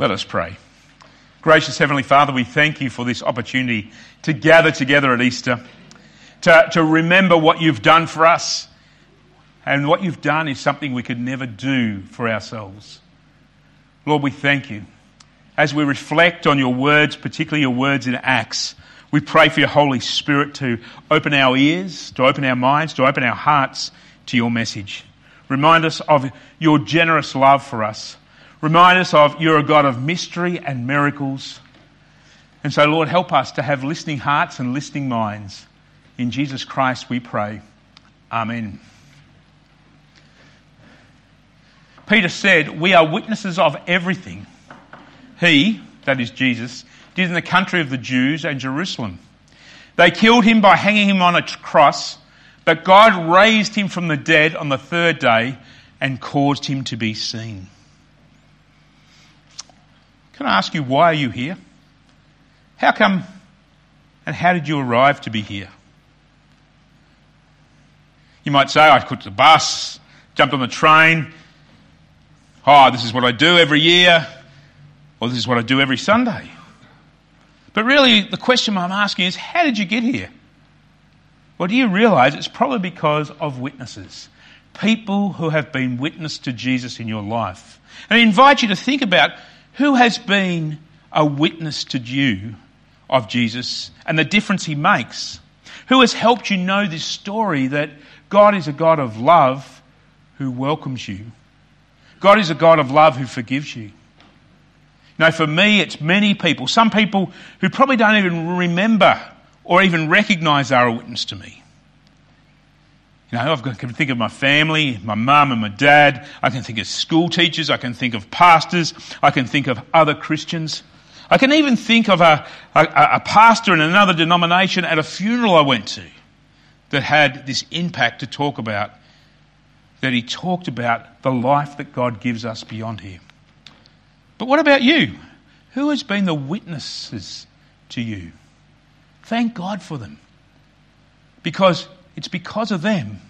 Let us pray. Gracious Heavenly Father, we thank you for this opportunity to gather together at Easter, to, to remember what you've done for us. And what you've done is something we could never do for ourselves. Lord, we thank you. As we reflect on your words, particularly your words in Acts, we pray for your Holy Spirit to open our ears, to open our minds, to open our hearts to your message. Remind us of your generous love for us. Remind us of you're a God of mystery and miracles. And so, Lord, help us to have listening hearts and listening minds. In Jesus Christ we pray. Amen. Peter said, We are witnesses of everything. He, that is Jesus, did in the country of the Jews and Jerusalem. They killed him by hanging him on a cross, but God raised him from the dead on the third day and caused him to be seen. Can I ask you, why are you here? How come and how did you arrive to be here? You might say, I took the bus, jumped on the train. Oh, this is what I do every year, or this is what I do every Sunday. But really, the question I'm asking is how did you get here? Well, do you realize it's probably because of witnesses? People who have been witness to Jesus in your life. And I invite you to think about who has been a witness to you of Jesus and the difference he makes. Who has helped you know this story that God is a God of love who welcomes you? God is a God of love who forgives you. Now, for me, it's many people, some people who probably don't even remember or even recognize are a witness to me. You know, I can think of my family, my mum and my dad. I can think of school teachers. I can think of pastors. I can think of other Christians. I can even think of a, a, a pastor in another denomination at a funeral I went to that had this impact to talk about, that he talked about the life that God gives us beyond here. But what about you? Who has been the witnesses to you? Thank God for them. Because it's because of them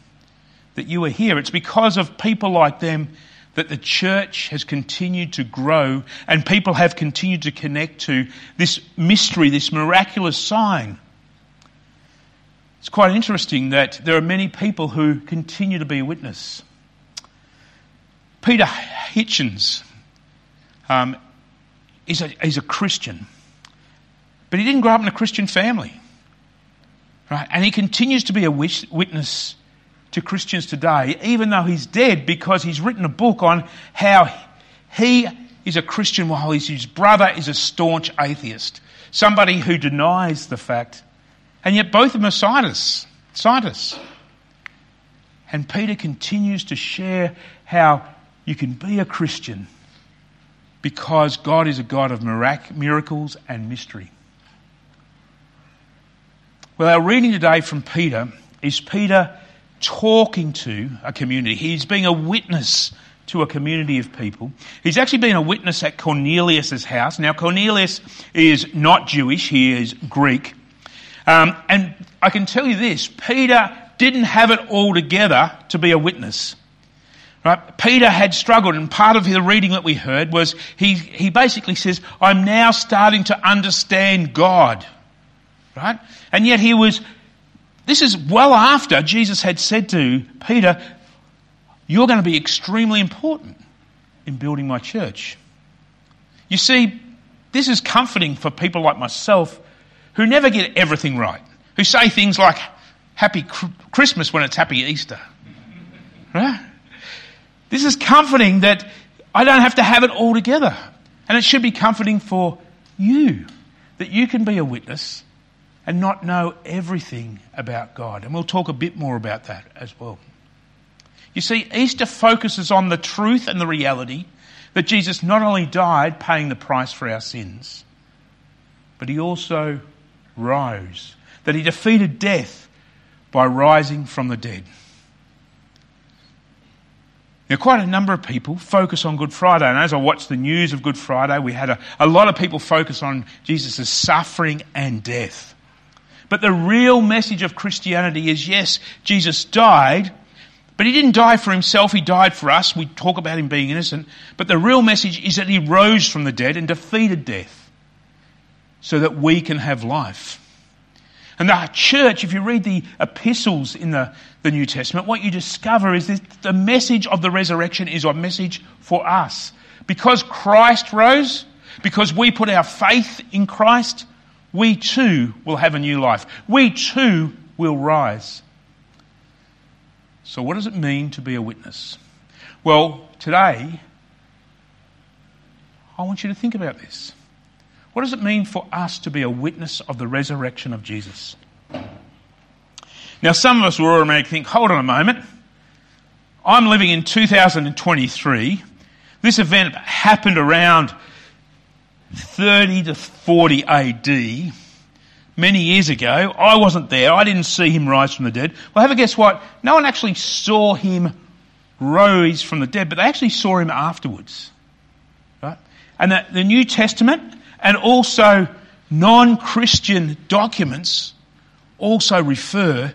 that you are here. It's because of people like them that the church has continued to grow and people have continued to connect to this mystery, this miraculous sign. It's quite interesting that there are many people who continue to be a witness. Peter Hitchens um, he's, a, a Christian. But he didn't grow up in a Christian family. Right? And he continues to be a witness to Christians today, even though he's dead, because he's written a book on how he is a Christian while his brother is a staunch atheist. Somebody who denies the fact. And yet both of them are scientists. scientists. And Peter continues to share how you can be a Christian because God is a God of mirac- miracles and mystery. Well, our reading today from Peter is Peter talking to a community. He's being a witness to a community of people. He's actually been a witness at Cornelius' house. Now, Cornelius is not Jewish, he is Greek. Um, and I can tell you this Peter didn't have it all together to be a witness. Right? Peter had struggled, and part of the reading that we heard was he, he basically says, I'm now starting to understand God. Right? And yet he was, this is well after Jesus had said to Peter, You're going to be extremely important in building my church. You see, this is comforting for people like myself who never get everything right, who say things like, Happy Christmas when it's Happy Easter. Right? This is comforting that I don't have to have it all together. And it should be comforting for you that you can be a witness and not know everything about God. And we'll talk a bit more about that as well. You see, Easter focuses on the truth and the reality that Jesus not only died paying the price for our sins, but he also rose, that he defeated death by rising from the dead. Now, quite a number of people focus on Good Friday. And as I watched the news of Good Friday, we had a, a lot of people focus on Jesus' suffering and death. But the real message of Christianity is yes, Jesus died, But he didn't die for himself, he died for us. We talk about him being innocent. But the real message is that he rose from the dead and defeated death so that we can have life. And the church, if you read the epistles in the, the New Testament, what you discover is that the message of the resurrection is a message for us. Because Christ rose, because we put our faith in Christ, we too will have a new life. We too will rise. So, what does it mean to be a witness? Well, today, I want you to think about this. What does it mean for us to be a witness of the resurrection of Jesus? Now, some of us will automatically think, hold on a moment. I'm living in 2023. This event happened around 30 to 40 AD, many years ago. I wasn't there. I didn't see him rise from the dead. Well, have a guess what? No one actually saw him rise from the dead, but they actually saw him afterwards. Right? And the, the New Testament and also non-Christian documents also refer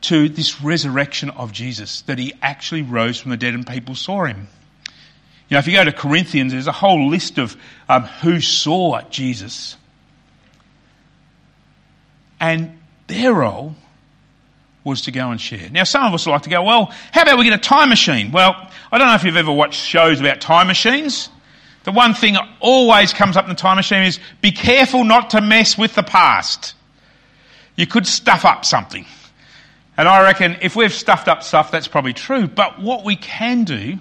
to this resurrection of Jesus, that he actually rose from the dead and people saw him. You know, if you go to Corinthians, there's a whole list of um, who saw Jesus. And their role was to go and share. Now, some of us like to go, well, how about we get a time machine? Well, I don't know if you've ever watched shows about time machines. The one thing that always comes up in the time machine is be careful not to mess with the past. You could stuff up something. And I reckon if we've stuffed up stuff, that's probably true. But what we can do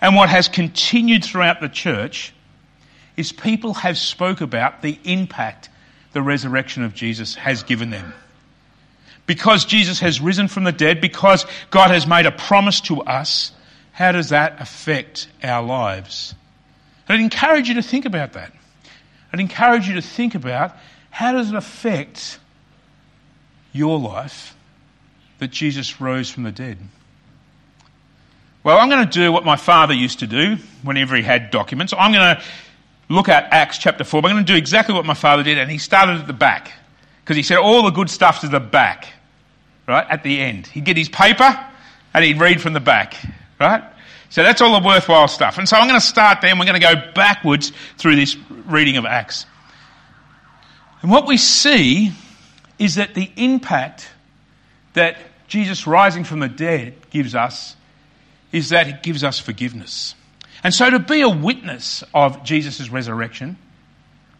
and what has continued throughout the church is people have spoke about the impact the resurrection of Jesus has given them. Because Jesus has risen from the dead, because God has made a promise to us, how does that affect our lives? I'd encourage you to think about that. I'd encourage you to think about how does it affect your life that Jesus rose from the dead? Well, I'm going to do what my father used to do whenever he had documents. I'm going to look at Acts chapter 4. I'm going to do exactly what my father did, and he started at the back. Because he said all the good stuff's at the back, right? At the end. He'd get his paper and he'd read from the back, right? So that's all the worthwhile stuff. And so I'm going to start there and we're going to go backwards through this reading of Acts. And what we see is that the impact that Jesus rising from the dead gives us is that it gives us forgiveness. And so, to be a witness of Jesus' resurrection,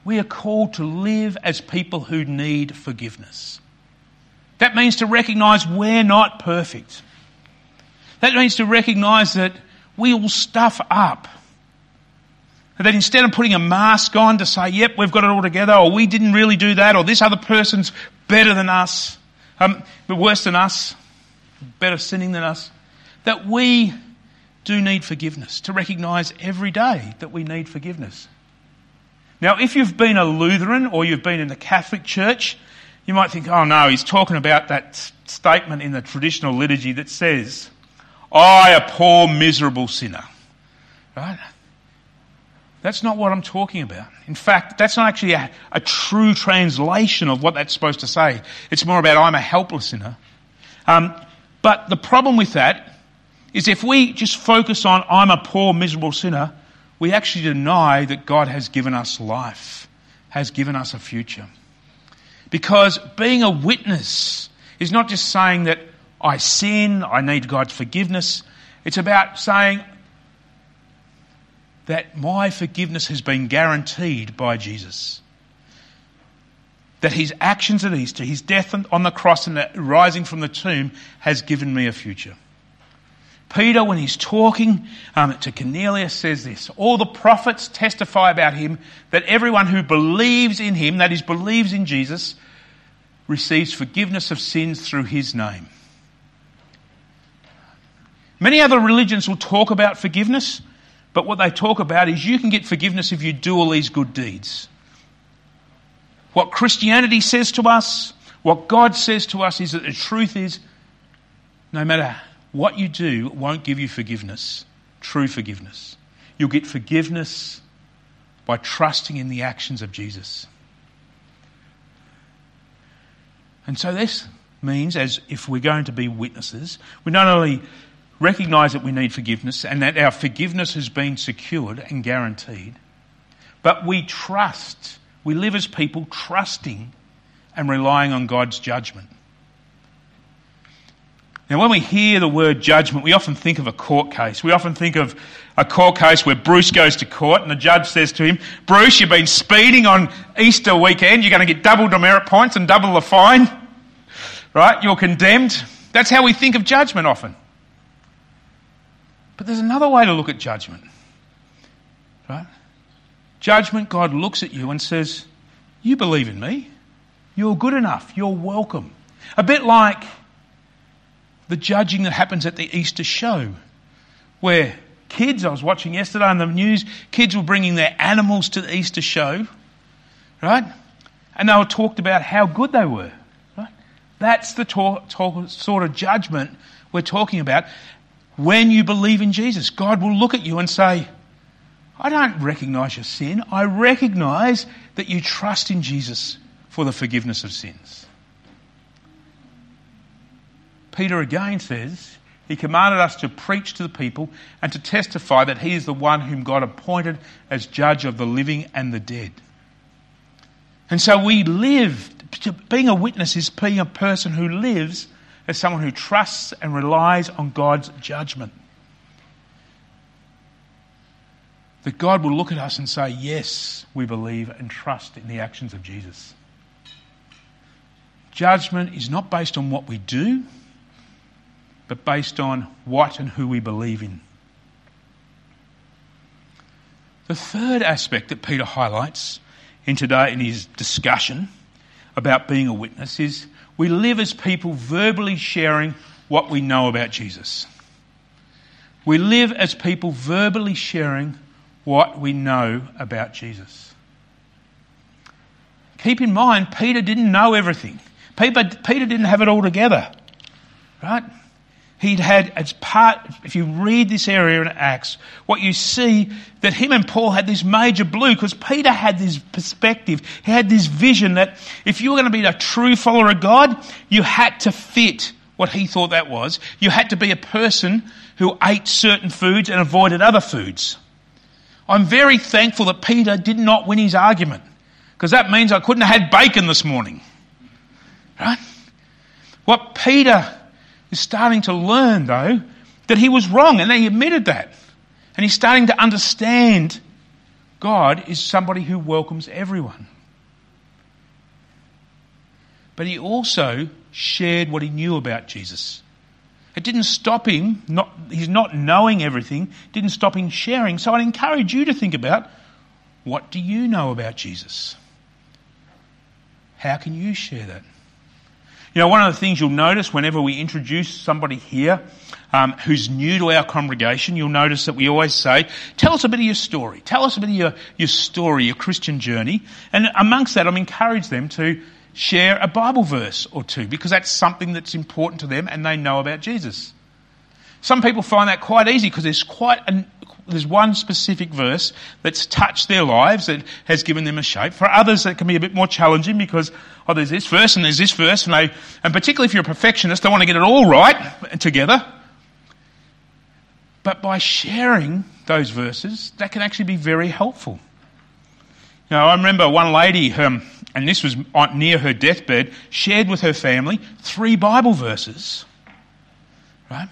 we are called to live as people who need forgiveness. That means to recognize we're not perfect. That means to recognize that we all stuff up. That instead of putting a mask on to say, yep, we've got it all together, or we didn't really do that, or this other person's better than us, um, worse than us, better sinning than us, that we do need forgiveness, to recognize every day that we need forgiveness. Now, if you've been a Lutheran or you've been in the Catholic Church, you might think, oh no, he's talking about that statement in the traditional liturgy that says, I, a poor, miserable sinner. Right? That's not what I'm talking about. In fact, that's not actually a, a, true translation of what that's supposed to say. It's more about I'm a helpless sinner. Um, but the problem with that is if we just focus on I'm a poor, miserable sinner, we actually deny that God has given us life, has given us a future. Because being a witness is not just saying that I sin, I need God's forgiveness. It's about saying that my forgiveness has been guaranteed by Jesus. That his actions at Easter, his death on the cross and the rising from the tomb has given me a future. Peter, when he's talking um, to Cornelius, says this All the prophets testify about him that everyone who believes in him, that is, believes in Jesus, receives forgiveness of sins through his name. Many other religions will talk about forgiveness, but what they talk about is you can get forgiveness if you do all these good deeds. What Christianity says to us, what God says to us is that the truth is no matter what you do won't give you forgiveness, true forgiveness. You'll get forgiveness by trusting in the actions of Jesus. And so this means, as if we're going to be witnesses, we not only recognize that we need forgiveness and that our forgiveness has been secured and guaranteed. But we trust, we live as people trusting and relying on God's judgment. Now, when we hear the word judgment, we often think of a court case. We often think of a court case where Bruce goes to court and the judge says to him, Bruce, you've been speeding on Easter weekend. You're going to get double demerit points and double the fine. Right? You're condemned. That's how we think of judgment often. But there's another way to look at judgment. Right? Judgment, God looks at you and says, You believe in me. You're good enough. You're welcome. A bit like the judging that happens at the Easter show, where kids, I was watching yesterday on the news, kids were bringing their animals to the Easter show, right? And they were talked about how good they were. Right? That's the talk, talk, sort of judgment we're talking about. When you believe in Jesus, God will look at you and say, I don't recognize your sin. I recognize that you trust in Jesus for the forgiveness of sins. Peter again says, He commanded us to preach to the people and to testify that He is the one whom God appointed as judge of the living and the dead. And so we live, being a witness is being a person who lives as someone who trusts and relies on God's judgment. That God will look at us and say, Yes, we believe and trust in the actions of Jesus. Judgment is not based on what we do, but based on what and who we believe in. The third aspect that Peter highlights in today in his discussion about being a witness is we live as people verbally sharing what we know about Jesus. We live as people verbally sharing what we know about Jesus. Keep in mind, Peter didn't know everything. Peter, Peter didn't have it all together. Right? He'd had as part, if you read this area in Acts, what you see that him and Paul had this major blue because Peter had this perspective. He had this vision that if you were going to be a true follower of God, you had to fit what he thought that was. You had to be a person who ate certain foods and avoided other foods. I'm very thankful that Peter did not win his argument because that means I couldn't have had bacon this morning. Right? What Peter is starting to learn, though, that he was wrong, and he admitted that. And he's starting to understand God is somebody who welcomes everyone. But he also shared what he knew about Jesus. It didn't stop him, not, he's not knowing everything, didn't stop him sharing. So I'd encourage you to think about what do you know about Jesus? How can you share that? You know, one of the things you'll notice whenever we introduce somebody here um, who's new to our congregation, you'll notice that we always say, tell us a bit of your story. Tell us a bit of your, your story, your Christian journey. And amongst that, I'm encourage them to share a Bible verse or two because that's something that's important to them and they know about Jesus. Some people find that quite easy because there's quite an, there's one specific verse that's touched their lives that has given them a shape. For others, that can be a bit more challenging because, oh, there's this verse and there's this verse, and they, and particularly if you're a perfectionist, they want to get it all right together. But by sharing those verses, that can actually be very helpful. You know, I remember one lady, um, and this was near her deathbed, shared with her family three Bible verses. Right?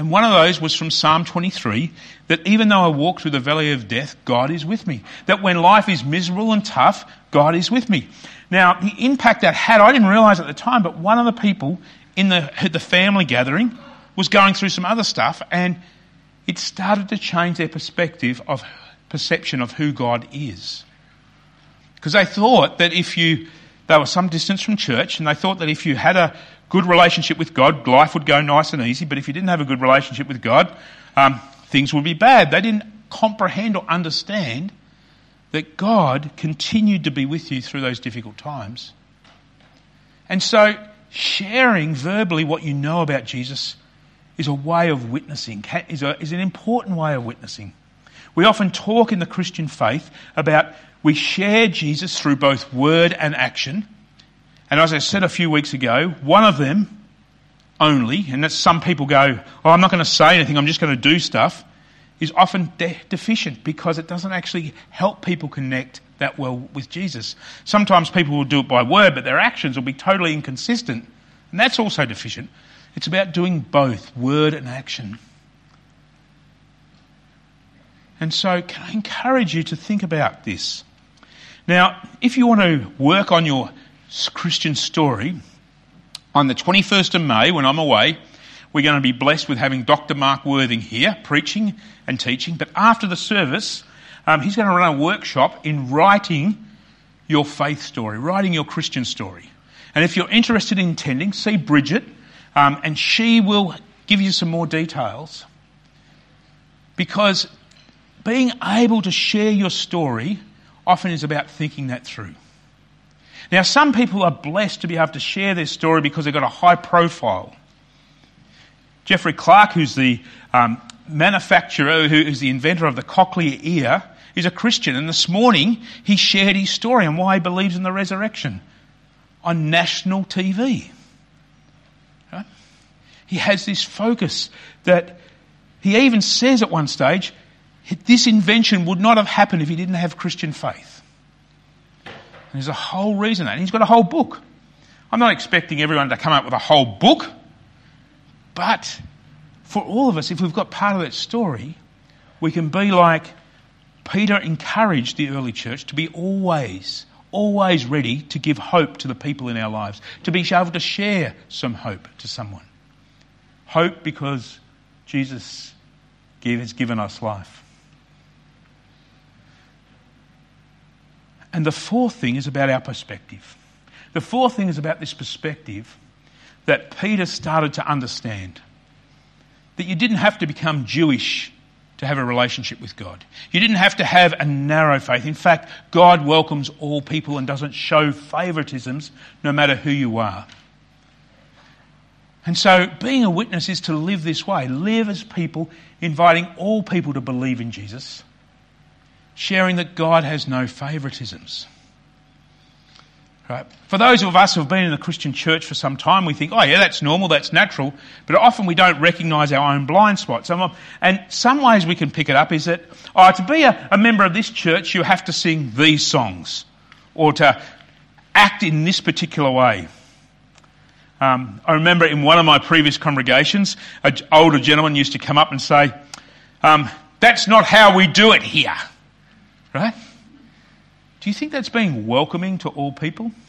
And one of those was from Psalm 23 that even though I walk through the valley of death, God is with me. That when life is miserable and tough, God is with me. Now, the impact that had, I didn't realize at the time, but one of the people in the, the family gathering was going through some other stuff and it started to change their perspective of perception of who God is. Because they thought that if you, they were some distance from church and they thought that if you had a good relationship with God, life would go nice and easy. But if you didn't have a good relationship with God, um, things would be bad. They didn't comprehend or understand that God continued to be with you through those difficult times. And so, sharing verbally what you know about Jesus is a way of witnessing, is, a, is an important way of witnessing. We often talk in the Christian faith about we share Jesus through both word and action. And as I said a few weeks ago, one of them only, and that some people go, oh, I'm not going to say anything, I'm just going to do stuff, is often de- deficient because it doesn't actually help people connect that well with Jesus. Sometimes people will do it by word, but their actions will be totally inconsistent, and that's also deficient. It's about doing both, word and action. And so, can I encourage you to think about this? Now, if you want to work on your Christian story, on the 21st of May, when I'm away, we're going to be blessed with having Dr. Mark Worthing here preaching and teaching. But after the service, um, he's going to run a workshop in writing your faith story, writing your Christian story. And if you're interested in attending, see Bridget, um, and she will give you some more details. Because being able to share your story often is about thinking that through. Now, some people are blessed to be able to share their story because they've got a high profile. Geoffrey Clark, who's the um, manufacturer, who's the inventor of the cochlear ear, is a Christian. And this morning, he shared his story and why he believes in the resurrection on national TV. Right? He has this focus that he even says at one stage, this invention would not have happened if he didn't have Christian faith. And there's a whole reason that. And he's got a whole book. I'm not expecting everyone to come up with a whole book, but for all of us, if we've got part of that story, we can be like Peter encouraged the early church to be always, always ready to give hope to the people in our lives, to be able to share some hope to someone. Hope because Jesus has given us life. And the fourth thing is about our perspective. The fourth thing is about this perspective that Peter started to understand. That you didn't have to become Jewish to have a relationship with God. You didn't have to have a narrow faith. In fact, God welcomes all people and doesn't show favoritisms no matter who you are. And so, being a witness is to live this way live as people, inviting all people to believe in Jesus sharing that God has no favoritisms. Right? For those of us who have been in the Christian church for some time, we think, oh, yeah, that's normal, that's natural, but often we don't recognise our own blind spots. And some ways we can pick it up is that, oh, to be a, a member of this church, you have to sing these songs or to act in this particular way. Um, I remember in one of my previous congregations, an older gentleman used to come up and say, um, That's not how we do it here. Right? Do you think that's being welcoming to all people?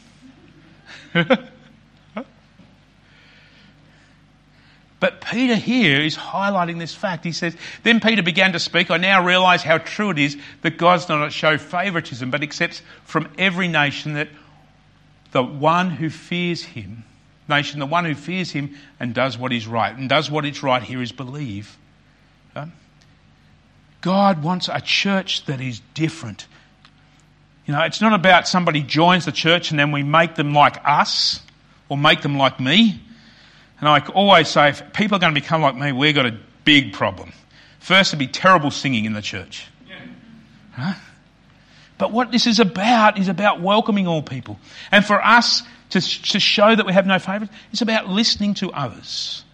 But Peter here is highlighting this fact. He says, Then Peter began to speak. I now realize how true it is that God's not show favoritism, but accepts from every nation that the one who fears him, nation, the one who fears him and does what is right. And does what is right here is believe. God wants a church that is different. You know, it's not about somebody joins the church and then we make them like us or make them like me. And I always say, if people are going to become like me, we've got a big problem. First, it'd be terrible singing in the church. Huh? But what this is about is about welcoming all people. And for us to, to show that we have no favourites, it's about listening to others.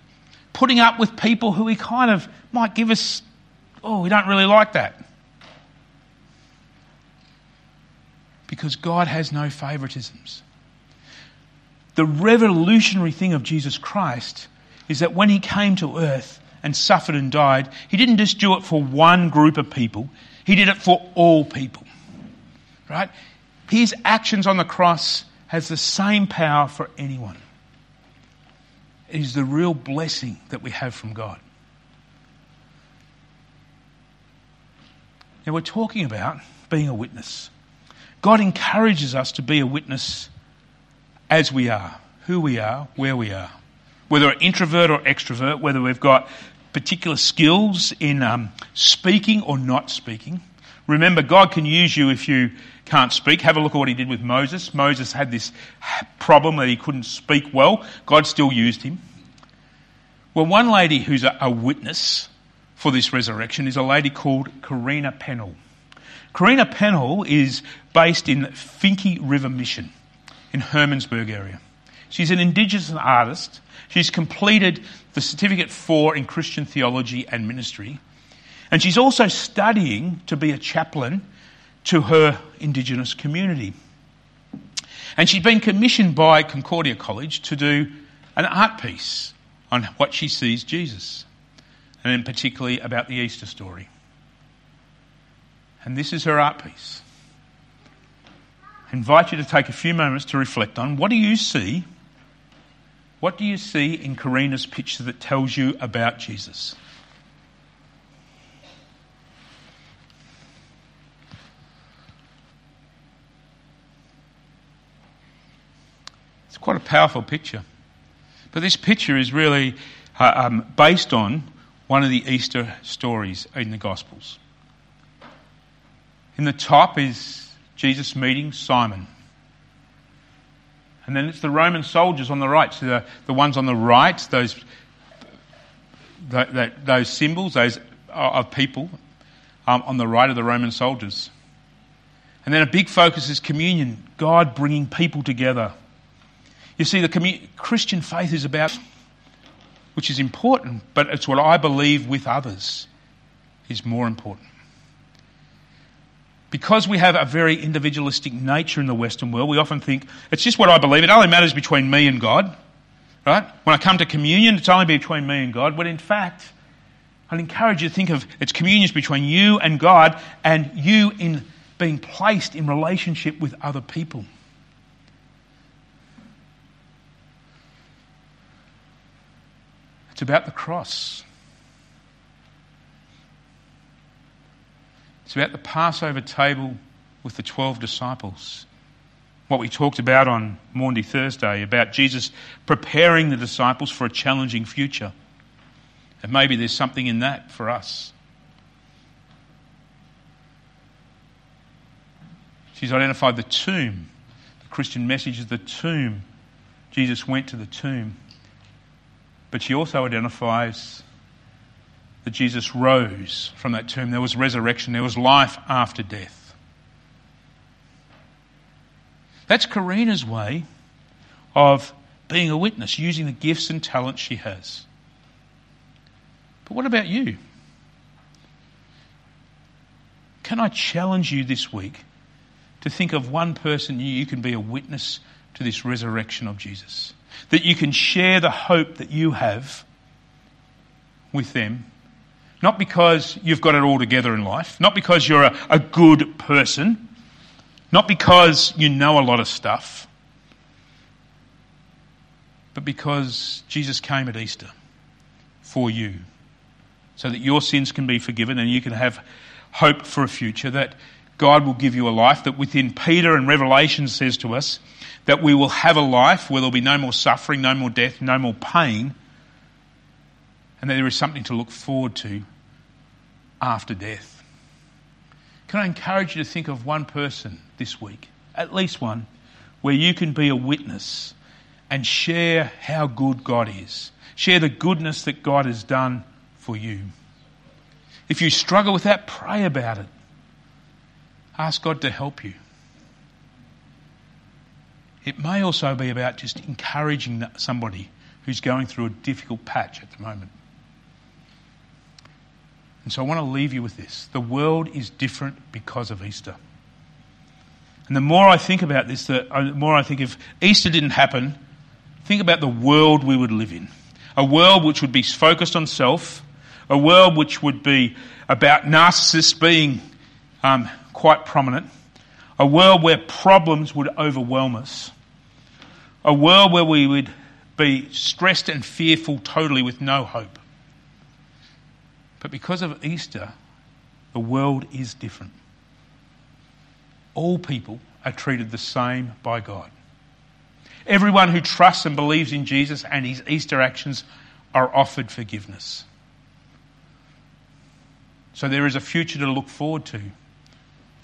Putting up with people who we kind of might give us oh, we don't really like that. Because God has no favoritisms. The revolutionary thing of Jesus Christ is that when he came to earth and suffered and died, he didn't just do it for one group of people, he did it for all people. Right? His actions on the cross has the same power for anyone. It is the real blessing that we have from God. Now, we're talking about being a witness. God encourages us to be a witness as we are, who we are, where we are. Whether we're introvert or extrovert, whether we've got particular skills in um, speaking or not speaking. Remember, God can use you if you can't speak. Have a look at what he did with Moses. Moses had this problem that he couldn't speak well. God still used him. Well, one lady who's a, a witness for this resurrection is a lady called Karina Pennell. Karina Pennell is based in Finke River Mission in Hermannsburg area. She's an Indigenous artist. She's completed the Certificate 4 in Christian Theology and Ministry. And she's also studying to be a chaplain to her Indigenous community. And she's been commissioned by Concordia College to do an art piece on what she sees Jesus, and particularly about the Easter story. And this is her art piece. I invite you to take a few moments to reflect on what do you see? What do you see in Karina's picture that tells you about Jesus? It's quite a powerful picture. But this picture is really uh, um, based on one of the Easter stories in the Gospels. In the top is Jesus meeting Simon. And then it's the Roman soldiers on the right. So the, the ones on the right, those, those symbols, those of people um, on the right of the Roman soldiers. And then a big focus is communion, God bringing people together. You see, the Christian faith is about, which is important, but it's what I believe with others is more important. Because we have a very individualistic nature in the Western world, we often think it's just what I believe. It only matters between me and God. Right? When I come to communion, it's only between me and God. When in fact, I'd encourage you to think of its communions between you and God and you in being placed in relationship with other people. It's about the cross. It's about the Passover table with the 12 disciples. What we talked about on Maundy Thursday about Jesus preparing the disciples for a challenging future. And maybe there's something in that for us. She's identified the tomb. The Christian message is the tomb. Jesus went to the tomb. But she also identifies that Jesus rose from that tomb. There was resurrection, there was life after death. That's Karina's way of being a witness, using the gifts and talents she has. But what about you? Can I challenge you this week to think of one person you can be a witness to this resurrection of Jesus? That you can share the hope that you have with them. Not because you've got it all together in life, not because you're a, a good person, not because you know a lot of stuff, but because Jesus came at Easter for you so that your sins can be forgiven and you can have hope for a future, that God will give you a life that within Peter and Revelation says to us that we will have a life where there'll be no more suffering, no more death, no more pain, and that there is something to look forward to after death. Can I encourage you to think of one person this week, at least one, where you can be a witness and share how good God is? Share the goodness that God has done for you. If you struggle with that, pray about it. Ask God to help you. It may also be about just encouraging somebody who's going through a difficult patch at the moment. And so I want to leave you with this. The world is different because of Easter. And the more I think about this, the uh, more I think if Easter didn't happen, think about the world we would live in. A world which would be focused on self, a world which would be about narcissists being um, quite prominent, a world where problems would overwhelm us, a world where we would be stressed and fearful totally with no hope. But because of Easter, the world is different. All people are treated the same by God. Everyone who trusts and believes in Jesus and his Easter actions are offered forgiveness. So there is a future to look forward to,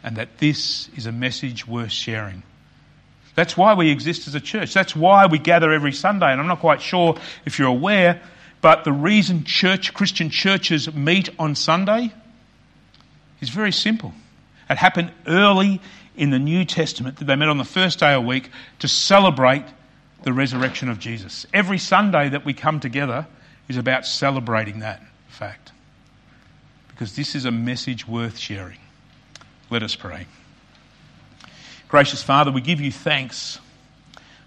and that this is a message worth sharing. That's why we exist as a church. That's why we gather every Sunday. And I'm not quite sure if you're aware, but the reason church, Christian churches meet on Sunday is very simple. It happened early in the New Testament that they met on the first day of the week to celebrate the resurrection of Jesus. Every Sunday that we come together is about celebrating that fact. Because this is a message worth sharing. Let us pray. Gracious Father, we give you thanks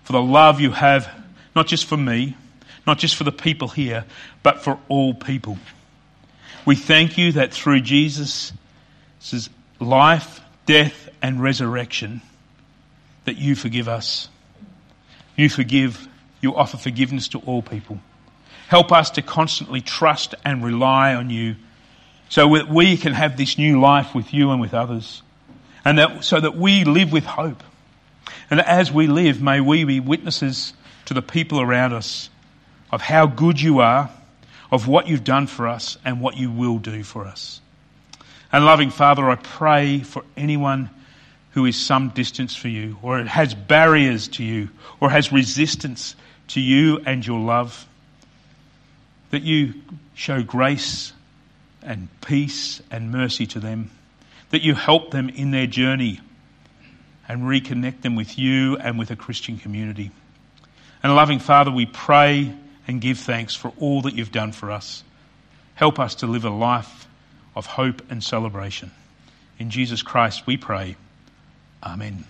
for the love you have, not just for me, not just for the people here, but for all people. We thank you that through Jesus' life, death, and resurrection, that you forgive us. You forgive, you offer forgiveness to all people. Help us to constantly trust and rely on you so that we can have this new life with you and with others. And that, so that we live with hope. And as we live, may we be witnesses to the people around us of how good you are, of what you've done for us, and what you will do for us. And loving Father, I pray for anyone who is some distance for you, or has barriers to you, or has resistance to you and your love, that you show grace and peace and mercy to them, that you help them in their journey and reconnect them with you and with a Christian community. And loving Father, we pray and give thanks for all that you've done for us. Help us to live a life of hope and celebration. In Jesus Christ we pray. Amen.